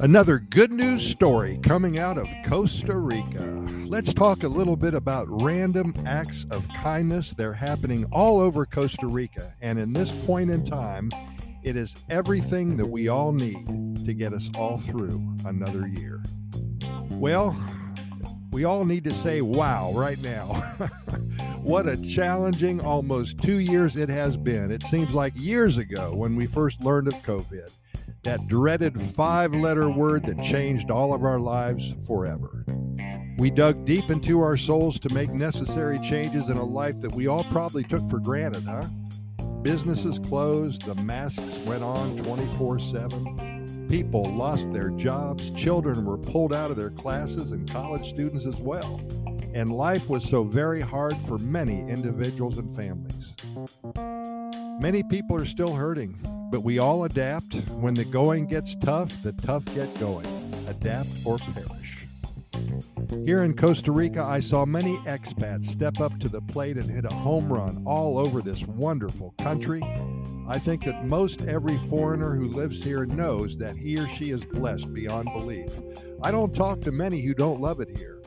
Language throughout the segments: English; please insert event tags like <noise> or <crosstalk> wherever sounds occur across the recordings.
Another good news story coming out of Costa Rica. Let's talk a little bit about random acts of kindness. They're happening all over Costa Rica. And in this point in time, it is everything that we all need to get us all through another year. Well, we all need to say wow right now. <laughs> what a challenging almost two years it has been. It seems like years ago when we first learned of COVID that dreaded five letter word that changed all of our lives forever. We dug deep into our souls to make necessary changes in a life that we all probably took for granted, huh? Businesses closed, the masks went on 24 7. People lost their jobs, children were pulled out of their classes, and college students as well. And life was so very hard for many individuals and families. Many people are still hurting, but we all adapt. When the going gets tough, the tough get going. Adapt or perish. Here in Costa Rica, I saw many expats step up to the plate and hit a home run all over this wonderful country. I think that most every foreigner who lives here knows that he or she is blessed beyond belief. I don't talk to many who don't love it here.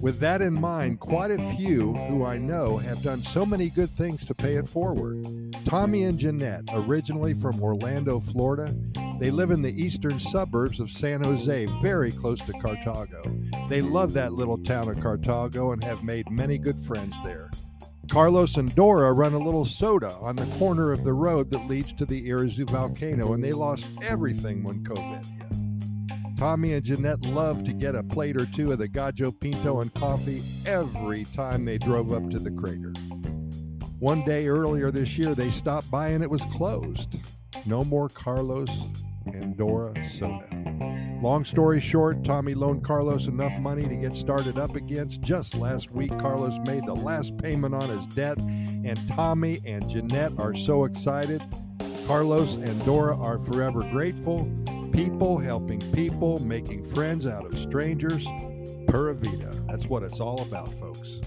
With that in mind, quite a few who I know have done so many good things to pay it forward. Tommy and Jeanette, originally from Orlando, Florida, they live in the eastern suburbs of San Jose, very close to Cartago. They love that little town of Cartago and have made many good friends there. Carlos and Dora run a little soda on the corner of the road that leads to the Irazu volcano, and they lost everything when COVID hit. Tommy and Jeanette love to get a plate or two of the Gallo Pinto and coffee every time they drove up to the crater. One day earlier this year, they stopped by and it was closed. No more Carlos and Dora soda. Long story short, Tommy loaned Carlos enough money to get started up against. Just last week, Carlos made the last payment on his debt, and Tommy and Jeanette are so excited. Carlos and Dora are forever grateful. People helping people, making friends out of strangers. Pura Vida. That's what it's all about, folks.